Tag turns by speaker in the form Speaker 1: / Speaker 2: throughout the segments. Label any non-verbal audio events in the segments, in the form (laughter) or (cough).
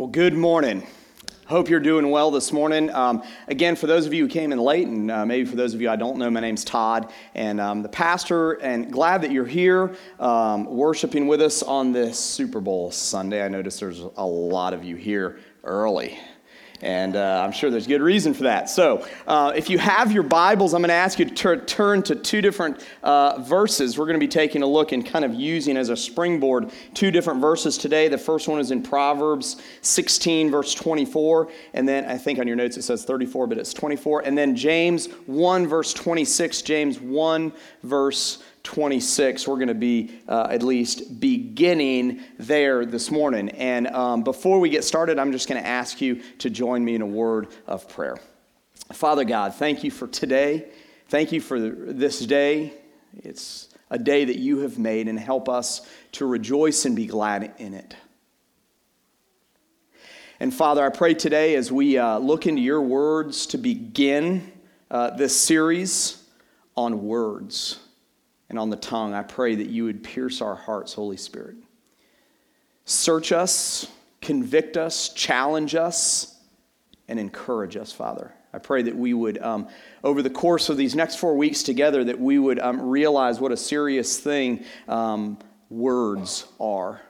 Speaker 1: Well, good morning. Hope you're doing well this morning. Um, again, for those of you who came in late, and uh, maybe for those of you I don't know, my name's Todd, and I'm um, the pastor, and glad that you're here um, worshiping with us on this Super Bowl Sunday. I notice there's a lot of you here early. And uh, I'm sure there's good reason for that. So, uh, if you have your Bibles, I'm going to ask you to turn to two different uh, verses. We're going to be taking a look and kind of using as a springboard two different verses today. The first one is in Proverbs 16, verse 24. And then I think on your notes it says 34, but it's 24. And then James 1, verse 26. James 1, verse 26. We're going to be uh, at least beginning there this morning. And um, before we get started, I'm just going to ask you to join me in a word of prayer. Father God, thank you for today. Thank you for this day. It's a day that you have made, and help us to rejoice and be glad in it. And Father, I pray today as we uh, look into your words to begin uh, this series on words and on the tongue, I pray that you would pierce our hearts, Holy Spirit. Search us, convict us, challenge us, and encourage us, Father. I pray that we would, um, over the course of these next four weeks together, that we would um, realize what a serious thing um, words are,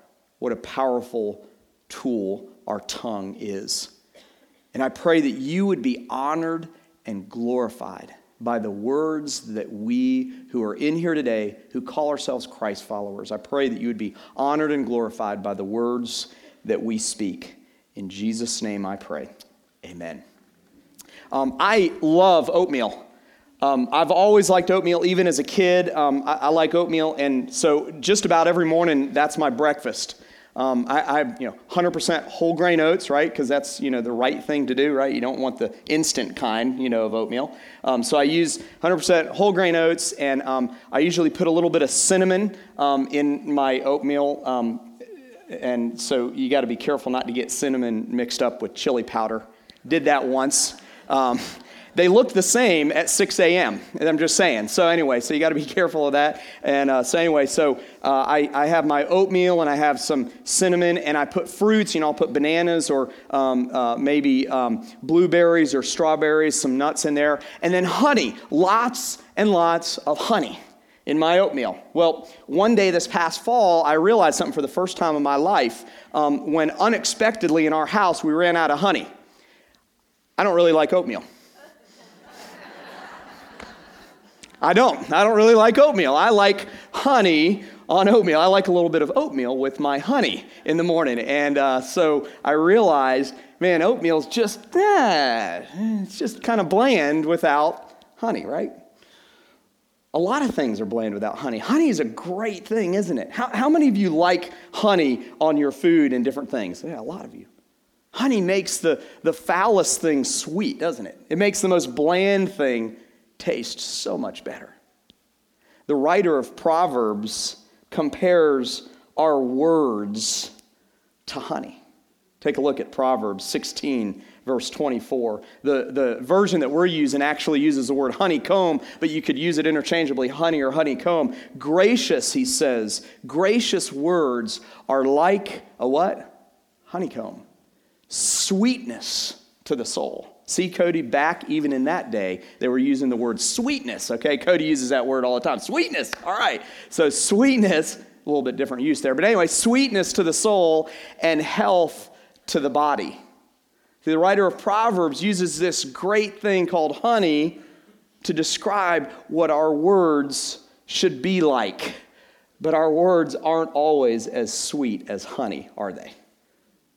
Speaker 1: what a powerful tool our tongue is. And I pray that you would be honored and glorified by the words that we who are in here today, who call ourselves Christ followers, I pray that you would be honored and glorified by the words that we speak. In Jesus' name I pray. Amen. Um, I love oatmeal. Um, I've always liked oatmeal, even as a kid. Um, I, I like oatmeal, and so just about every morning, that's my breakfast. Um, I, I, you know, 100% whole grain oats, right? Because that's, you know, the right thing to do, right? You don't want the instant kind, you know, of oatmeal. Um, so I use 100% whole grain oats, and um, I usually put a little bit of cinnamon um, in my oatmeal. Um, and so you got to be careful not to get cinnamon mixed up with chili powder. Did that once. They look the same at 6 a.m. I'm just saying. So anyway, so you got to be (laughs) careful of that. And uh, so anyway, so uh, I, I have my oatmeal and I have some cinnamon and I put fruits. You know, I'll put bananas or um, uh, maybe um, blueberries or strawberries, some nuts in there, and then honey. Lots and lots of honey in my oatmeal. Well, one day this past fall, I realized something for the first time in my life um, when unexpectedly in our house we ran out of honey. I don't really like oatmeal. I don't. I don't really like oatmeal. I like honey on oatmeal. I like a little bit of oatmeal with my honey in the morning. And uh, so I realized, man, oatmeal's just, eh, it's just kind of bland without honey, right? A lot of things are bland without honey. Honey is a great thing, isn't it? How, how many of you like honey on your food and different things? Yeah, a lot of you. Honey makes the, the foulest thing sweet, doesn't it? It makes the most bland thing taste so much better. The writer of Proverbs compares our words to honey. Take a look at Proverbs 16, verse 24. The, the version that we're using actually uses the word honeycomb, but you could use it interchangeably honey or honeycomb. Gracious, he says, gracious words are like a what? Honeycomb. Sweetness to the soul. See, Cody, back even in that day, they were using the word sweetness. Okay, Cody uses that word all the time. Sweetness. All right. So, sweetness, a little bit different use there. But anyway, sweetness to the soul and health to the body. The writer of Proverbs uses this great thing called honey to describe what our words should be like. But our words aren't always as sweet as honey, are they?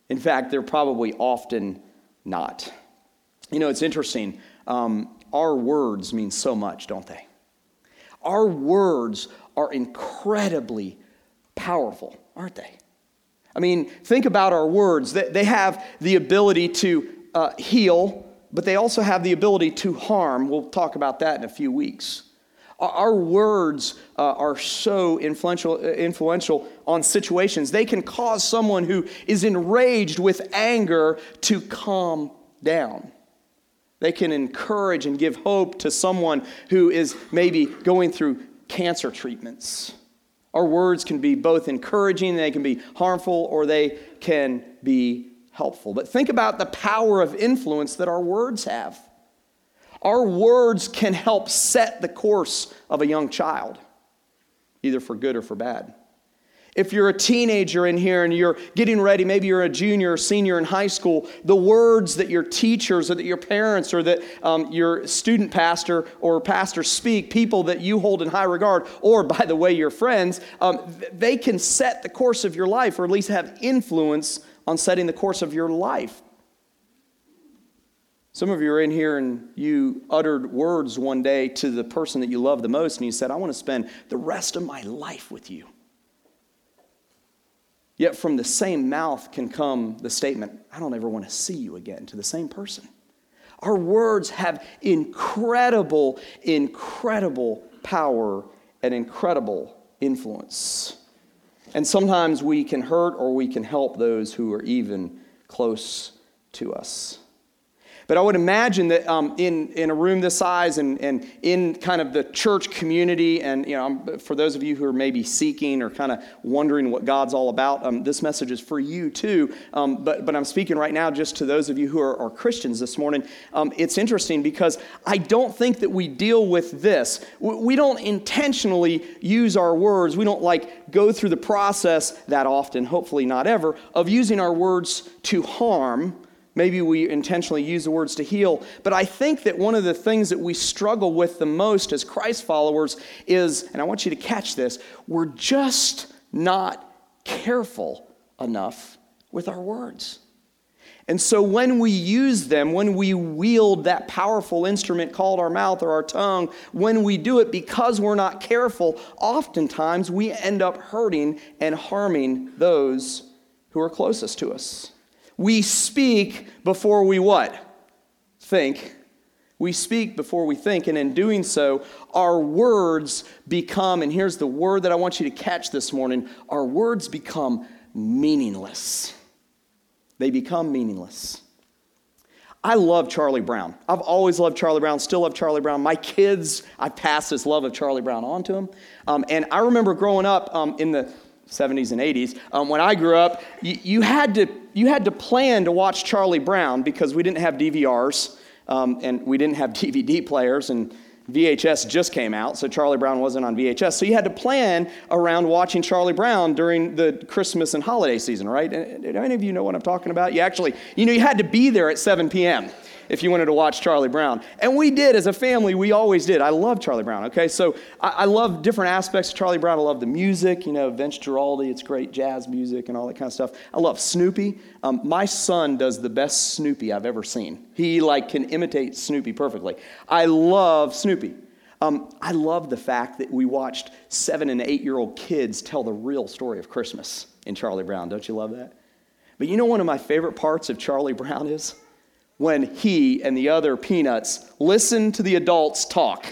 Speaker 1: In fact, they're probably often not. You know, it's interesting. Um, our words mean so much, don't they? Our words are incredibly powerful, aren't they? I mean, think about our words. They have the ability to uh, heal, but they also have the ability to harm. We'll talk about that in a few weeks. Our words uh, are so influential, uh, influential on situations. They can cause someone who is enraged with anger to calm down. They can encourage and give hope to someone who is maybe going through cancer treatments. Our words can be both encouraging, they can be harmful, or they can be helpful. But think about the power of influence that our words have. Our words can help set the course of a young child, either for good or for bad. If you're a teenager in here and you're getting ready, maybe you're a junior or senior in high school, the words that your teachers or that your parents or that um, your student pastor or pastor speak, people that you hold in high regard, or by the way, your friends, um, they can set the course of your life or at least have influence on setting the course of your life. Some of you are in here and you uttered words one day to the person that you love the most, and you said, I want to spend the rest of my life with you. Yet from the same mouth can come the statement, I don't ever want to see you again, to the same person. Our words have incredible, incredible power and incredible influence. And sometimes we can hurt or we can help those who are even close to us. But I would imagine that um, in, in a room this size and, and in kind of the church community, and you know, for those of you who are maybe seeking or kind of wondering what God's all about, um, this message is for you too. Um, but, but I'm speaking right now just to those of you who are, are Christians this morning. Um, it's interesting because I don't think that we deal with this. We don't intentionally use our words. We don't like go through the process that often, hopefully not ever, of using our words to harm Maybe we intentionally use the words to heal. But I think that one of the things that we struggle with the most as Christ followers is, and I want you to catch this, we're just not careful enough with our words. And so when we use them, when we wield that powerful instrument called our mouth or our tongue, when we do it because we're not careful, oftentimes we end up hurting and harming those who are closest to us. We speak before we what? Think. We speak before we think, and in doing so, our words become, and here's the word that I want you to catch this morning our words become meaningless. They become meaningless. I love Charlie Brown. I've always loved Charlie Brown, still love Charlie Brown. My kids, I passed this love of Charlie Brown on to them. Um, and I remember growing up um, in the 70s and 80s, um, when I grew up, you, you, had to, you had to plan to watch Charlie Brown because we didn't have DVRs um, and we didn't have (laughs) DVD players, and VHS just came out, so Charlie Brown wasn't on VHS. So you had to plan around watching Charlie Brown during the Christmas and holiday season, right? Do any of you know what I'm talking about? You actually, you know, you had to be there at 7 p.m if you wanted to watch Charlie Brown. And we did as a family, we always did. I love Charlie Brown, okay? So I, I love different aspects of Charlie Brown. I love the music, you know, Vince Guaraldi, it's great jazz music and all that kind of stuff. I love Snoopy. Um, my son does the best Snoopy I've ever seen. He like can imitate Snoopy perfectly. I love Snoopy. Um, I love the fact that we watched seven and eight year old kids tell the real story of Christmas in Charlie Brown. Don't you love that? But you know, one of my favorite parts of Charlie Brown is when he and the other peanuts listen to the adults talk.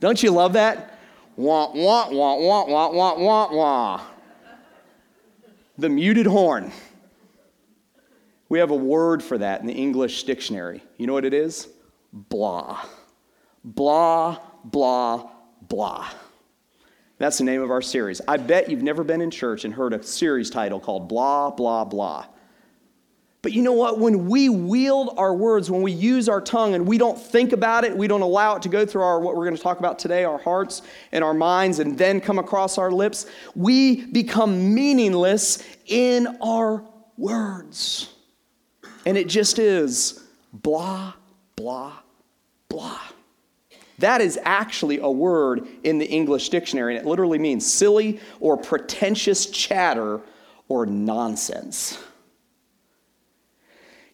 Speaker 1: Don't you love that? Wah, wah, wah, wah, wah, wah, wah, wah. The muted horn. We have a word for that in the English dictionary. You know what it is? Blah. Blah, blah, blah. That's the name of our series. I bet you've never been in church and heard a series title called Blah, Blah, Blah. But you know what? When we wield our words, when we use our tongue and we don't think about it, we don't allow it to go through our, what we're going to talk about today, our hearts and our minds, and then come across our lips, we become meaningless in our words. And it just is blah, blah, blah. That is actually a word in the English dictionary, and it literally means silly or pretentious chatter or nonsense.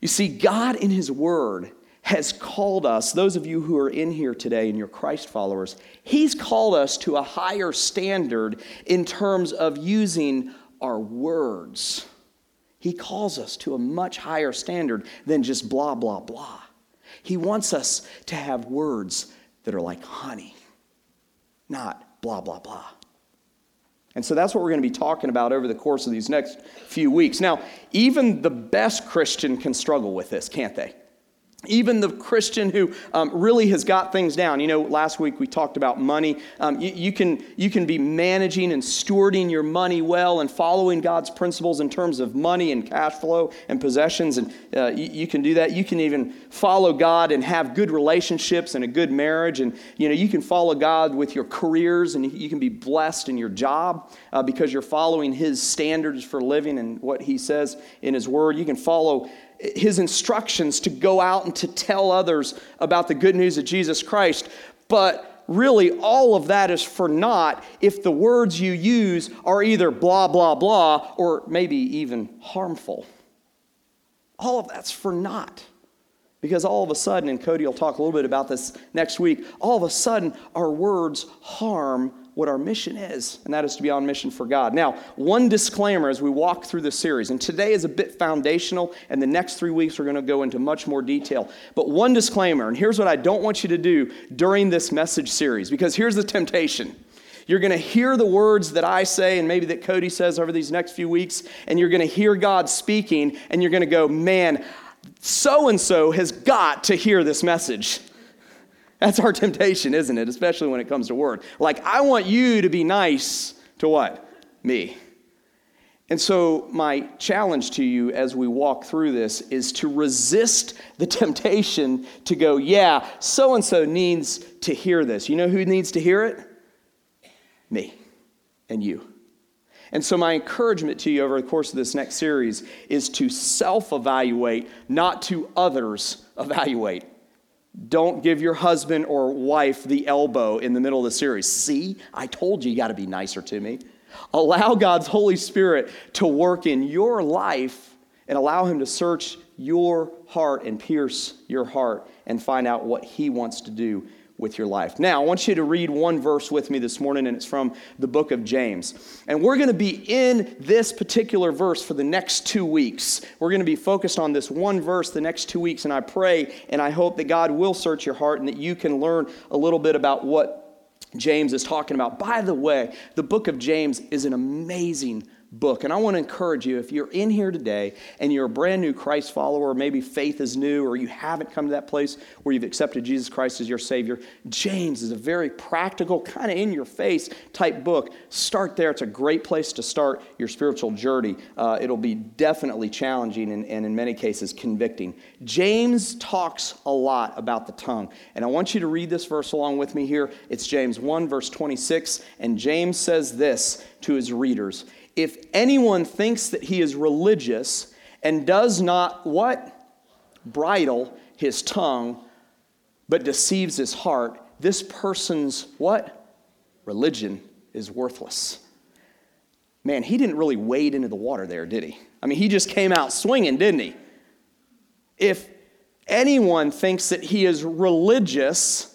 Speaker 1: You see, God in His Word has called us, those of you who are in here today and you're Christ followers, He's called us to a higher standard in terms of using our words. He calls us to a much higher standard than just blah, blah, blah. He wants us to have words that are like honey, not blah, blah, blah. And so that's what we're going to be talking about over the course of these next few weeks. Now, even the best Christian can struggle with this, can't they? Even the Christian who um, really has got things down. You know, last week we talked about money. Um, you, you, can, you can be managing and stewarding your money well and following God's principles in terms of money and cash flow and possessions. And uh, you, you, can do that. You can even follow God and have good relationships and a good marriage. And, you know, you can follow God with your careers and you can be blessed in your job uh, because you're following His standards for living and what He says in His Word. You can follow his instructions to go out and to tell others about the good news of Jesus Christ. But really, all of that is for naught if the words you use are either blah, blah, blah, or maybe even harmful. All of that's for naught. Because all of a sudden, and Cody will talk a little bit about this next week, all of a sudden, our words harm what our mission is, and that is to be on mission for God. Now, one disclaimer as we walk through the series, and today is a bit foundational, and the next three weeks we're going to go into much more detail. But one disclaimer, and here's what I don't want you to do during this message series, because here's the temptation. You're going to hear the words that I say and maybe that Cody says over these next few weeks, and you're going to hear God speaking, and you're going to go, man, so and so has got to hear this message. That's our temptation, isn't it? Especially when it comes to word. Like, I want you to be nice to what? Me. And so, my challenge to you as we walk through this is to resist the temptation to go, yeah, so and so needs to hear this. You know who needs to hear it? Me and you. And so, my encouragement to you over the course of this next series is to self evaluate, not to others evaluate. Don't give your husband or wife the elbow in the middle of the series. See, I told you you got to be nicer to me. Allow God's Holy Spirit to work in your life and allow Him to search your heart and pierce your heart and find out what He wants to do with your life. Now, I want you to read one verse with me this morning, and it's from the book of James. And we're going to be in this particular verse for the next two weeks. We're going to be focused on this one verse the next two weeks, and I pray and I hope that God will search your heart and that you can learn a little bit about what James is talking about. By the way, the book of James is an amazing book. And I want to encourage you if you're in here today and you're a brand new Christ follower, maybe faith is new, or you haven't come to that place where you've accepted Jesus Christ as your Savior, James is a very practical, kind of in your face type book. Start there. It's a great place to start your spiritual journey. Uh, it'll be definitely challenging and, and in many cases convicting. James talks a lot about the tongue. And I want you to read this verse along with me here. It's James 1, verse 26. And James says this to his readers. If anyone thinks that he is religious and does not what? Bridle his tongue, but deceives his heart, this person's what? Religion is worthless. Man, he didn't really wade into the water there, did he? I mean, he just came out swinging, didn't he? If anyone thinks that he is religious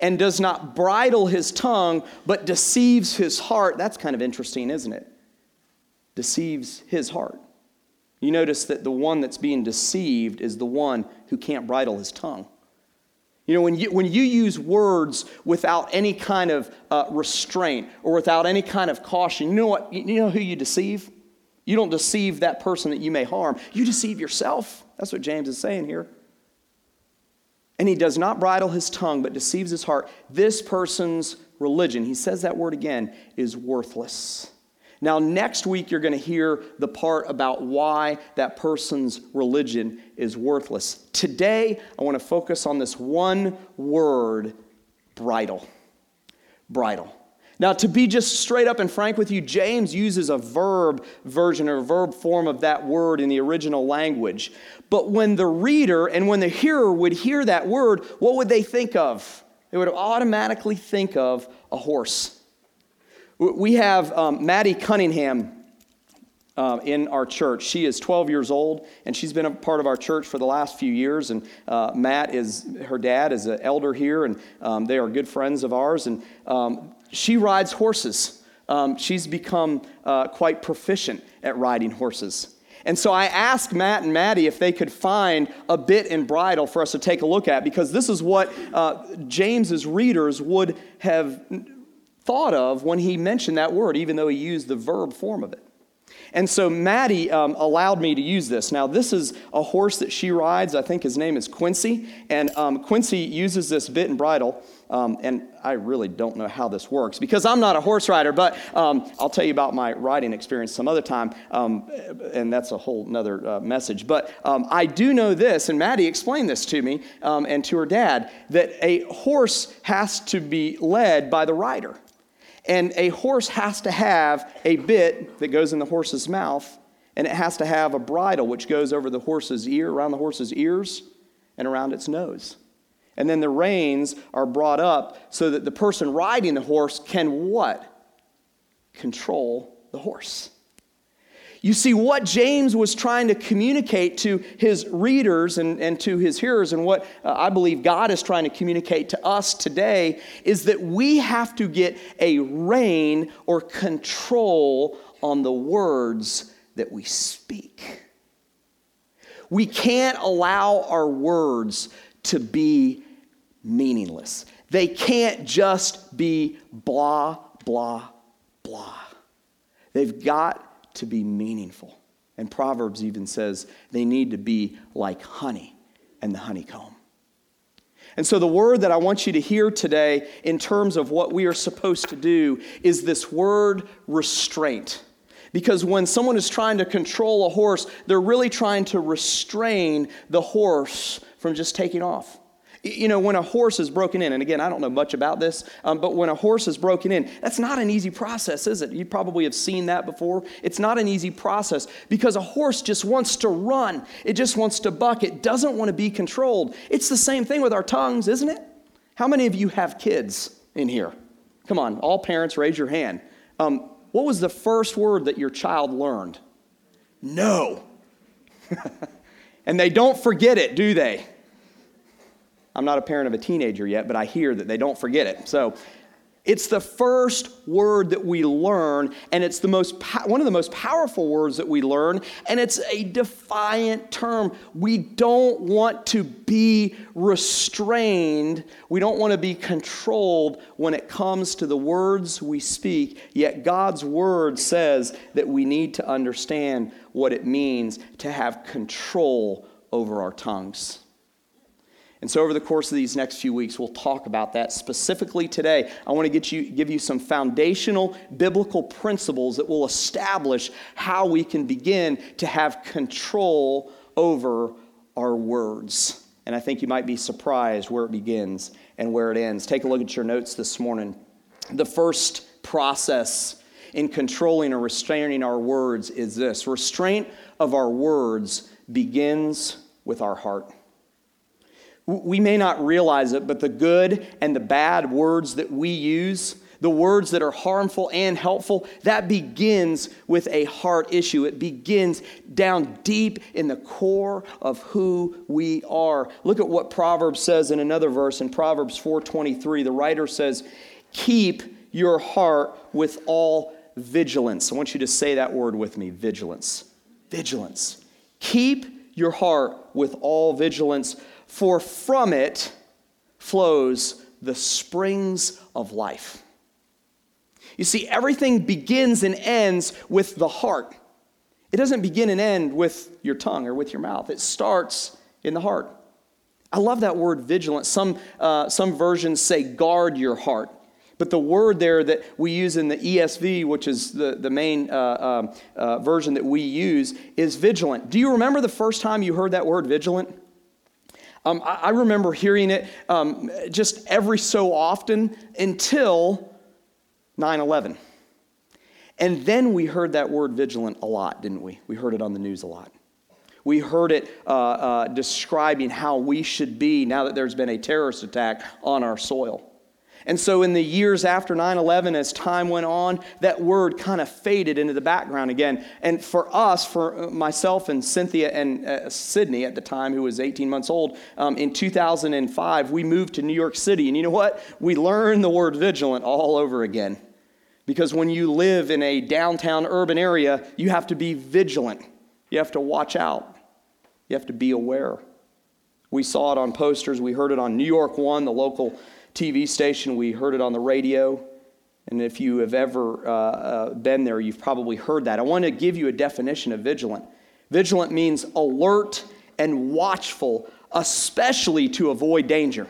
Speaker 1: and does not bridle his tongue, but deceives his heart, that's kind of interesting, isn't it? Deceives his heart. You notice that the one that's being deceived is the one who can't bridle his tongue. You know, when you, when you use words without any kind of uh, restraint or without any kind of caution, you know what? You know who you deceive? You don't deceive that person that you may harm. You deceive yourself. That's what James is saying here. And he does not bridle his tongue, but deceives his heart. This person's religion, he says that word again, is worthless. Now, next week, you're going to hear the part about why that person's religion is worthless. Today, I want to focus on this one word bridle. Bridle. Now, to be just straight up and frank with you, James uses a verb version or verb form of that word in the original language. But when the reader and when the hearer would hear that word, what would they think of? They would automatically think of a horse. We have um, Maddie Cunningham uh, in our church. She is 12 years old, and she's been a part of our church for the last few years. And uh, Matt is her dad is an elder here, and um, they are good friends of ours. And um, she rides horses. Um, she's become uh, quite proficient at riding horses. And so I asked Matt and Maddie if they could find a bit in bridle for us to take a look at, because this is what uh, James's readers would have thought of when he mentioned that word, even though he used the verb form of it. And so Maddie um, allowed me to use this. Now, this is a horse that she rides. I think his name is Quincy. And um, Quincy uses this bit and bridle. Um, and I really don't know how this works because I'm not a horse rider, but um, I'll tell you about my riding experience some other time, um, and that's a whole nother uh, message. But um, I do know this, and Maddie explained this to me and to her dad, that a horse has to be led by the rider. And a horse has to have a bit that goes in the horse's mouth, and it has to have a bridle which goes over the horse's ear, around the horse's ears, and around its nose. And then the reins are brought up so that the person riding the horse can what? Control the horse. You see, what James was trying to communicate to his readers and, and to his hearers, and what uh, I believe God is trying to communicate to us today, is that we have to get a rein or control on the words that we speak. We can't allow our words to be meaningless. They can't just be blah, blah, blah. They've got to be meaningful. And Proverbs even says they need to be like honey and the honeycomb. And so, the word that I want you to hear today, in terms of what we are supposed to do, is this word restraint. Because when someone is trying to control a horse, they're really trying to restrain the horse from just taking off. You know, when a horse is broken in, and again, I don't know much about this, um, but when a horse is broken in, that's not an easy process, is it? You probably have seen that before. It's not an easy process because a horse just wants to run, it just wants to buck, it doesn't want to be controlled. It's the same thing with our tongues, isn't it? How many of you have kids in here? Come on, all parents, raise your hand. Um, what was the first word that your child learned? No. (laughs) and they don't forget it, do they? I'm not a parent of a teenager yet, but I hear that they don't forget it. So it's the first word that we learn, and it's the most one of the most powerful words that we learn, and it's a defiant term. We don't want to be restrained. We don't want to be controlled when it comes to the words we speak. Yet God's word says that we need to understand what it means to have control over our tongues. And so, over the course of these next few weeks, we'll talk about that. Specifically today, I want to get you, give you some foundational biblical principles that will establish how we can begin to have control over our words. And I think you might be surprised where it begins and where it ends. Take a look at your notes this morning. The first process in controlling or restraining our words is this restraint of our words begins with our heart. We may not realize it, but the good and the bad words that we use, the words that are harmful and helpful, that begins with a heart issue. It begins down deep in the core of who we are. Look at what Proverbs says in another verse in Proverbs 4:23. The writer says, "Keep your heart with all vigilance." I want you to say that word with me, vigilance. Vigilance. Keep your heart with all vigilance for from it flows the springs of life. You see, everything begins and ends with the heart. It doesn't begin and end with your tongue or with your mouth, it starts in the heart. I love that word vigilant. Some, uh, some versions say guard your heart. But the word there that we use in the ESV, which is the, the main uh, um, uh, version that we use, is vigilant. Do you remember the first time you heard that word vigilant? Um, I, I, remember hearing it um, just every so often until 9 11. And then we heard that word vigilant a lot, didn't we? We heard it on the news a lot. We heard it uh, uh, describing how we should be now that there's been a terrorist attack on our soil. And so, in the years after 9 11, as time went on, that word kind of faded into the background again. And for us, for myself and Cynthia and uh, Sydney at the time, who was 18 months old, um, in 2005, we moved to New York City. And you know what? We learned the word vigilant all over again. Because when you live in a downtown urban area, you have to be vigilant, you have to watch out, you have to be aware. We saw it on posters, we heard it on New York One, the local TV station. We heard it on the radio. And if you have ever uh, uh, been there, you've probably heard that. I want to give you a definition of vigilant. Vigilant means alert and watchful, especially to avoid danger.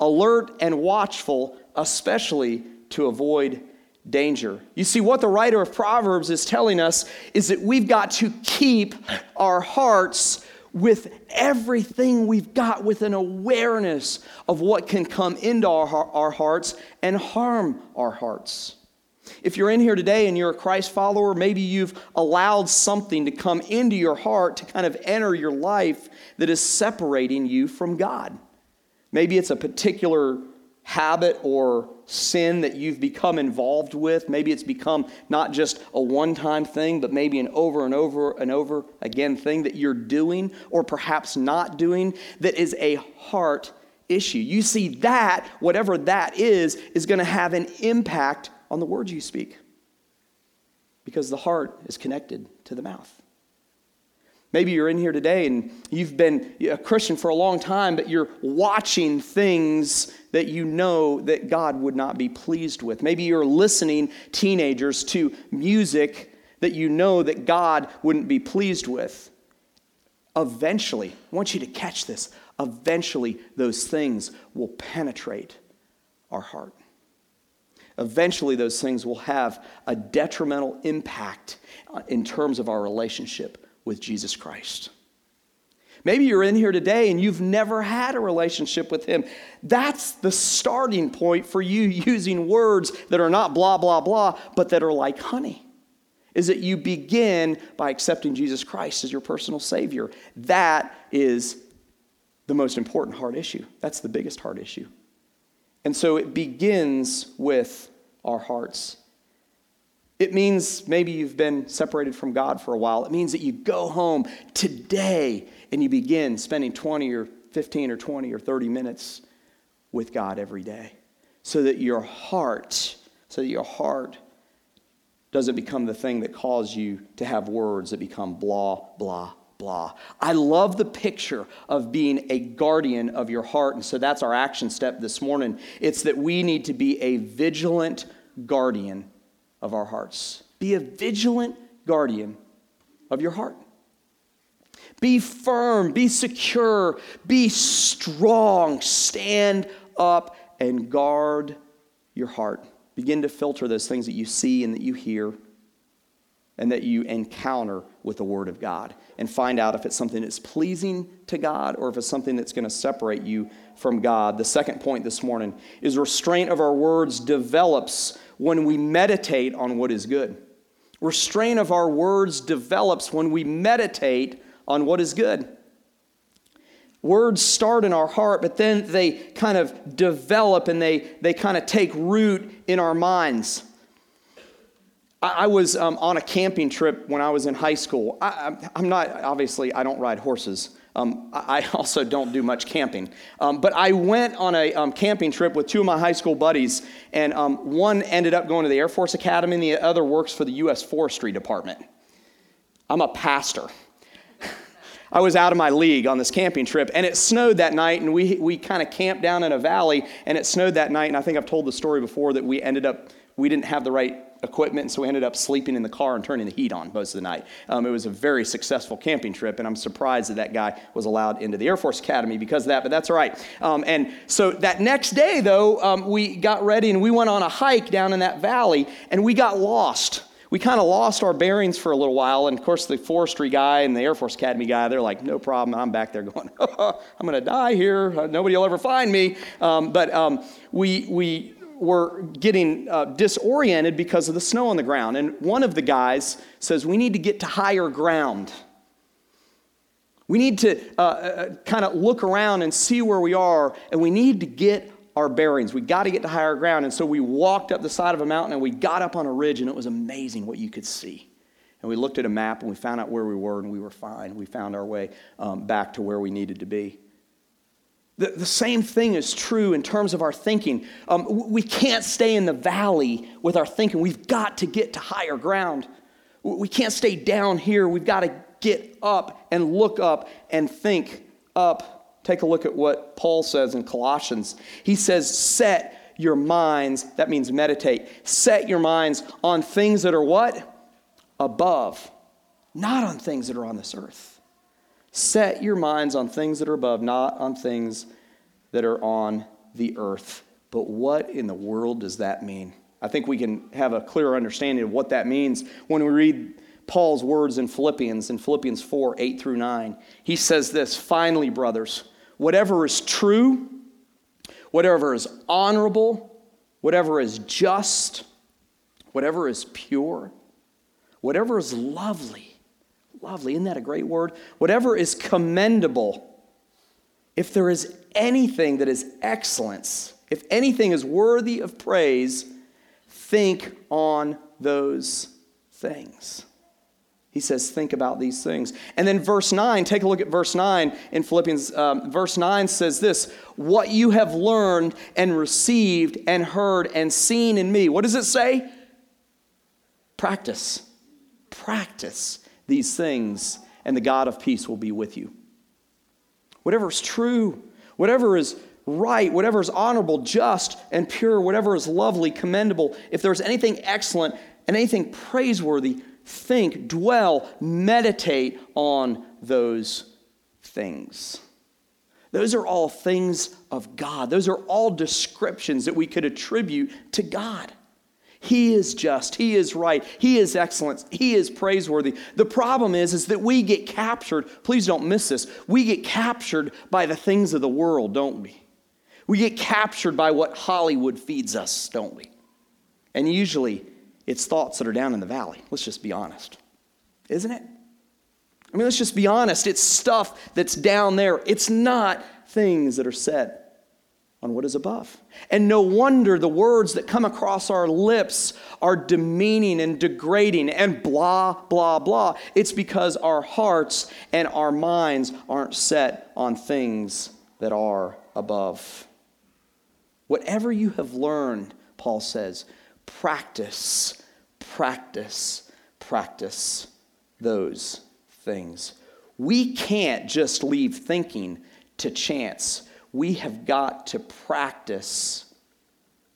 Speaker 1: Alert and watchful, especially to avoid danger. You see, what the writer of Proverbs is telling us is that we've got to keep our hearts with everything we've got, with an awareness of what can come into our, our hearts and harm our hearts. If you're in here today and you're a Christ follower, maybe you've allowed something to come into your heart to kind of enter your life that is separating you from God. Maybe it's a particular habit or sin that you've become involved with. Maybe it's become not just a one time thing, but maybe an over and over and over again thing that you're doing or perhaps not doing that is a heart issue. You see, that, whatever that is, is going to have an impact on the words you speak because the heart is connected to the mouth. Maybe you're in here today and you've been a Christian for a long time, but you're watching things that you know that God would not be pleased with. Maybe you're listening, teenagers, to music that you know that God wouldn't be pleased with. Eventually, I want you to catch this. Eventually, those things will penetrate our heart. Eventually, those things will have a detrimental impact in terms of our relationship with Jesus Christ. Maybe you're in here today and you've never had a relationship with Him. That's the starting point for you (laughs) using words that are not blah, blah, blah, but that are like honey. Is that you begin by accepting Jesus Christ as your personal Savior. That is the most important heart issue. That's the biggest heart issue. And so it begins with our hearts. It means maybe you've been separated from God for a while. It means that you go home today and you begin spending 20 or 15 or 20 or 30 minutes with God every day so that your heart, so that your heart doesn't become the thing that causes you to have words that become blah, blah, blah. I love the picture of being a guardian of your heart. And so that's our action step this morning. It's that we need to be a vigilant guardian of our hearts. Be a vigilant guardian of your heart. Be firm, be secure, be strong. Stand up and guard your heart. Begin to filter those things that you see and that you hear and that you encounter with the Word of God and find out if it's something that's pleasing to God or if it's something that's going to separate you from God. The second point this morning is restraint of our words develops when we meditate on what is good. Restraint of our words develops when we meditate on what is good. Words start in our heart, but then they kind of develop and they, they kind of take root in our minds. I, I was um, on a camping trip when I was in high school. I, I'm not, obviously, I don't ride horses. Um, I (laughs) also don't do much camping. Um, but I went on a um, camping trip with two of my high school buddies, and um, one ended up going to the Air Force Academy, and the other works for the U.S. Forestry Department. I'm a pastor. (laughs) I was out of my league on this camping trip, and it snowed that night, and we, we kind of camped down in a valley, and it snowed that night, and I think I've told the story before that we ended up, we didn't have the right equipment, so we ended up sleeping in the car and turning the heat on most of the night. Um, it was a very successful camping trip, and I'm surprised that that guy was allowed into the Air Force Academy because of that, but that's all right. Um, and so that next day, though, um, we got ready and we went on a hike down in that valley, and we got lost we kind of lost our bearings for a little while. And of course, the forestry guy and the Air Force Academy guy, they're like, no problem. I'm back there going, (laughs) I'm going to die here. Nobody will ever find me. Um, but um, we, we were getting uh, disoriented because of the snow on the ground. And one of the guys says, We need to get to higher ground. We need to uh, uh, kind of look around and see where we are, and we need to get our bearings. We got to get to higher ground. And so we walked up the side of a mountain and we got up on a ridge, and it was amazing what you could see. And we looked at a map and we found out where we were, and we were fine. We found our way um, back to where we needed to be. The, the same thing is true in terms of our thinking. Um, we can't stay in the valley with our thinking. We've got to get to higher ground. We can't stay down here. We've got to get up and look up and think up. Take a look at what Paul says in Colossians. He says, Set your minds, that means meditate, set your minds on things that are what? Above, not on things that are on this earth. Set your minds on things that are above, not on things that are on the earth. But what in the world does that mean? I think we can have a clearer understanding of what that means when we read Paul's words in Philippians, in Philippians 4 8 through 9. He says this Finally, brothers, whatever is true, whatever is honorable, whatever is just, whatever is pure, whatever is lovely, lovely, isn't that a great word? Whatever is commendable, if there is anything that is excellence, if anything is worthy of praise, think on those things. He says, think about these things. And then verse 9, take a look at verse 9 in Philippians. Um, verse 9 says this What you have learned and received and heard and seen in me. What does it say? Practice. Practice these things, and the God of peace will be with you. Whatever is true, whatever is right, whatever is honorable, just, and pure, whatever is lovely, commendable, if there's anything excellent and anything praiseworthy, think, dwell, meditate on those things. Those are all things of God. Those are all descriptions that we could attribute to God. He is just, he is right, he is excellent, he is praiseworthy. The problem is is that we get captured, please don't miss this. We get captured by the things of the world, don't we? We get captured by what Hollywood feeds us, don't we? And usually it's thoughts that are down in the valley. Let's just be honest. Isn't it? I mean, let's just be honest. It's stuff that's down there. It's not things that are said on what is above. And no wonder the words that come across our lips are demeaning and degrading and blah, blah, blah. It's because our hearts and our minds aren't set on things that are above. Whatever you have learned, Paul says, practice, practice, practice those things. We can't just leave thinking to chance. We have got to practice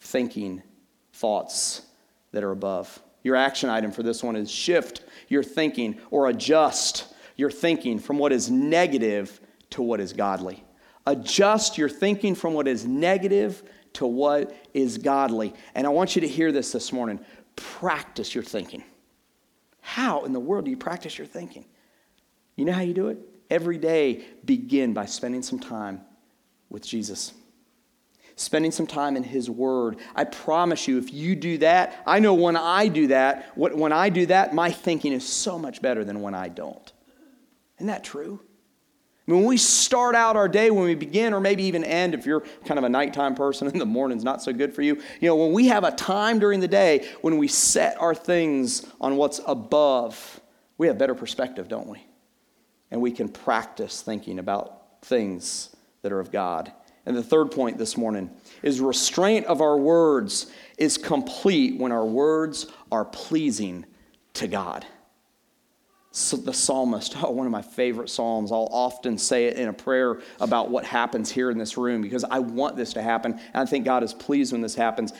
Speaker 1: thinking thoughts that are above. Your action item for this one is shift your thinking or adjust your thinking from what is negative to what is godly. Adjust your thinking from what is negative to what is godly. And I want you to hear this this morning. Practice your thinking. How in the world do you practice your thinking? You know how you do it? Every day, begin by spending some time with Jesus. Spending some time in His Word. I promise you, if you do that, I know when I do that, when I do that, my thinking is so much better than when I don't. Isn't that true? when we start out our day, when we begin, or maybe even end, if you're kind of a nighttime person (laughs) and the morning's not so good for you, you know, when we have a time during the day when we set our things on what's above, we have better perspective, don't we? And we can practice thinking about things that are of God. And the third point this morning is restraint of our words is complete when our words are pleasing to God So the psalmist, oh, one of my favorite psalms. I'll often say it in a prayer about what happens here in this room because I want this to happen. And I think God is pleased when this happens.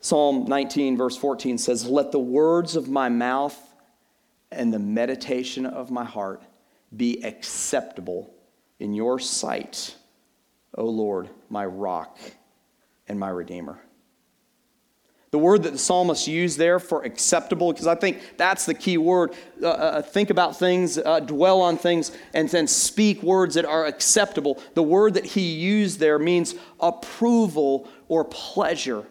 Speaker 1: Psalm 19, verse 14 says, Let the words of my mouth and the meditation of my heart be acceptable in your sight, O Lord, my rock and my redeemer. The word that the psalmist used there for acceptable, because I think that's the key word. Uh, uh, think about things, uh, dwell on things, and then speak words that are acceptable. The word that he used there means approval or pleasure.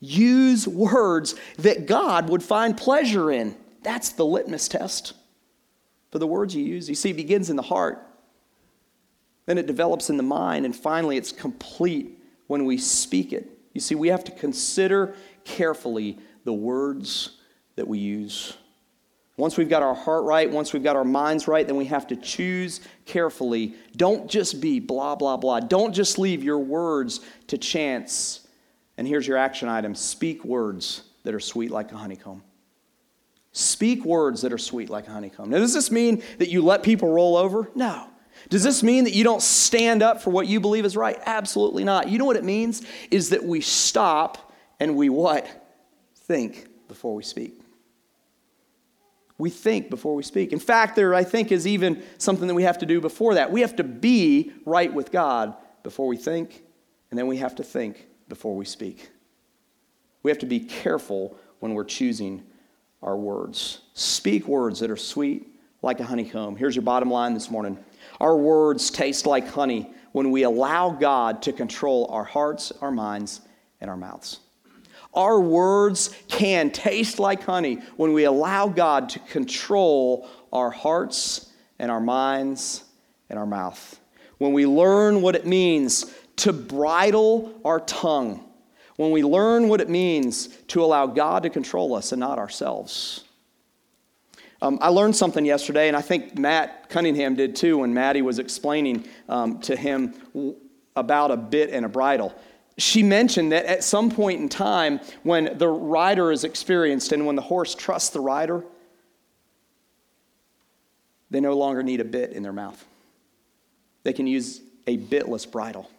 Speaker 1: Use words that God would find pleasure in. That's the litmus test for the words you use. You see, it begins in the heart, then it develops in the mind, and finally it's complete when we speak it. You see, we have to consider carefully the words that we use. Once we've got our heart right, once we've got our minds right, then we have to choose carefully. Don't just be blah, blah, blah. Don't just leave your words to chance. And here's your action item speak words that are sweet like a honeycomb. Speak words that are sweet like a honeycomb. Now, does this mean that you let people roll over? No. Does this mean that you don't stand up for what you believe is right? Absolutely not. You know what it means? Is that we stop and we what? Think before we speak. We think before we speak. In fact, there, I think, is even something that we have to do before that. We have to be right with God before we think, and then we have to think before we speak. We have to be careful when we're choosing our words. Speak words that are sweet like a honeycomb. Here's your bottom line this morning our words taste like honey when we allow God to control our hearts, our minds, and our mouths. Our words can taste like honey when we allow God to control our hearts and our minds and our mouth. When we learn what it means to bridle our tongue. When we learn what it means to allow God to control us and not ourselves. Um, I learned something yesterday, and I think Matt Cunningham did too when Maddie was explaining um, to him about a bit and a bridle she mentioned that at some point in time, when the rider is experienced and when the horse trusts the rider, they no longer need a bit in their mouth. They can use a bitless bridle.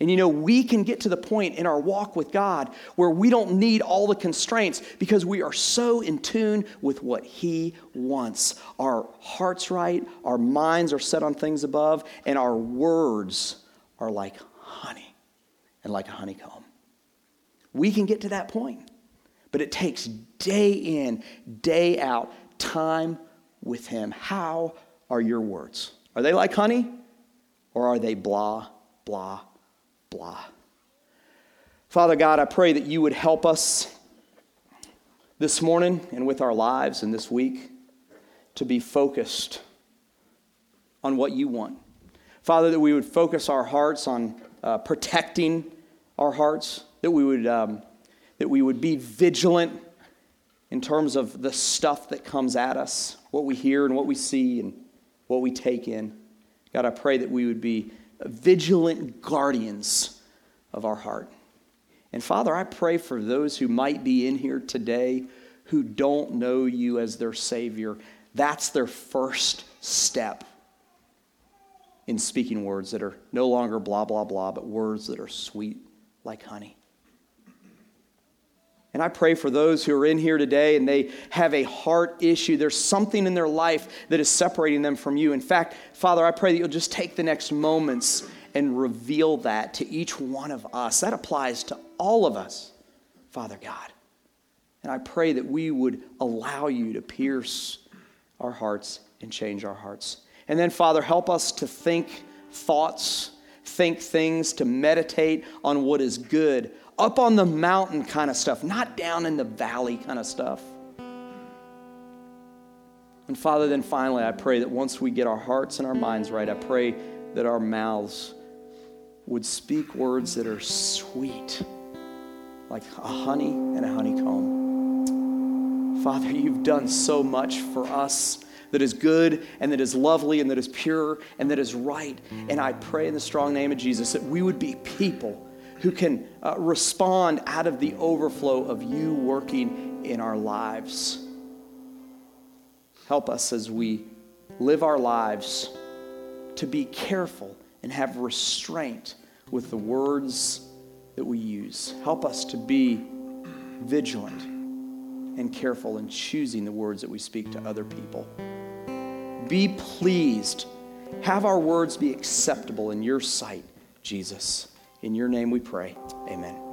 Speaker 1: And you know, we can get to the point in our walk with God where we don't need all the constraints because we are so in tune with what He wants. Our heart's right, our minds are set on things above, and our words are like honey and like a honeycomb. We can get to that point, but it takes day in, day out, time with Him. How are your words? Are they like honey or are they blah, blah, blah? Father God, I pray that you would help us this morning and with our lives and this week to be focused on what you want. Father, that we would focus our hearts on uh, protecting our hearts, that we would, um, that we would be vigilant in terms of the stuff that comes at us, what we hear and what we see and what we take in. God, I pray that we would be vigilant guardians of our heart. And Father, I pray for those who might be in here today who don't know you as their Savior. That's their first step in speaking words that are no longer blah, blah, blah, but words that are sweet like honey. And I pray for those who are in here today and they have a heart issue. There's something in their life that is separating them from you. In fact, Father, I pray that you'll just take the next moments and reveal that to each one of us. That applies to all of us, Father God. And I pray that we would allow you to pierce our hearts and change our hearts. And then, Father, help us to think thoughts think things, to meditate on what is good, up on the mountain kind of stuff, not down in the valley kind of stuff. And Father, then finally, I pray that once we get our hearts and our minds right, I pray that our mouths would speak words that are sweet, like a honey and a honeycomb. Father, you've done so much for us that is good and that is lovely and that is pure and that is right. And I pray in the strong name of Jesus that we would be people who can uh, respond out of the overflow of you working in our lives. Help us as we live our lives to be careful and have restraint with the words that we use. Help us to be vigilant and careful in choosing the words that we speak to other people. Be pleased. Have our words be acceptable in your sight, Jesus. In your name we pray. Amen.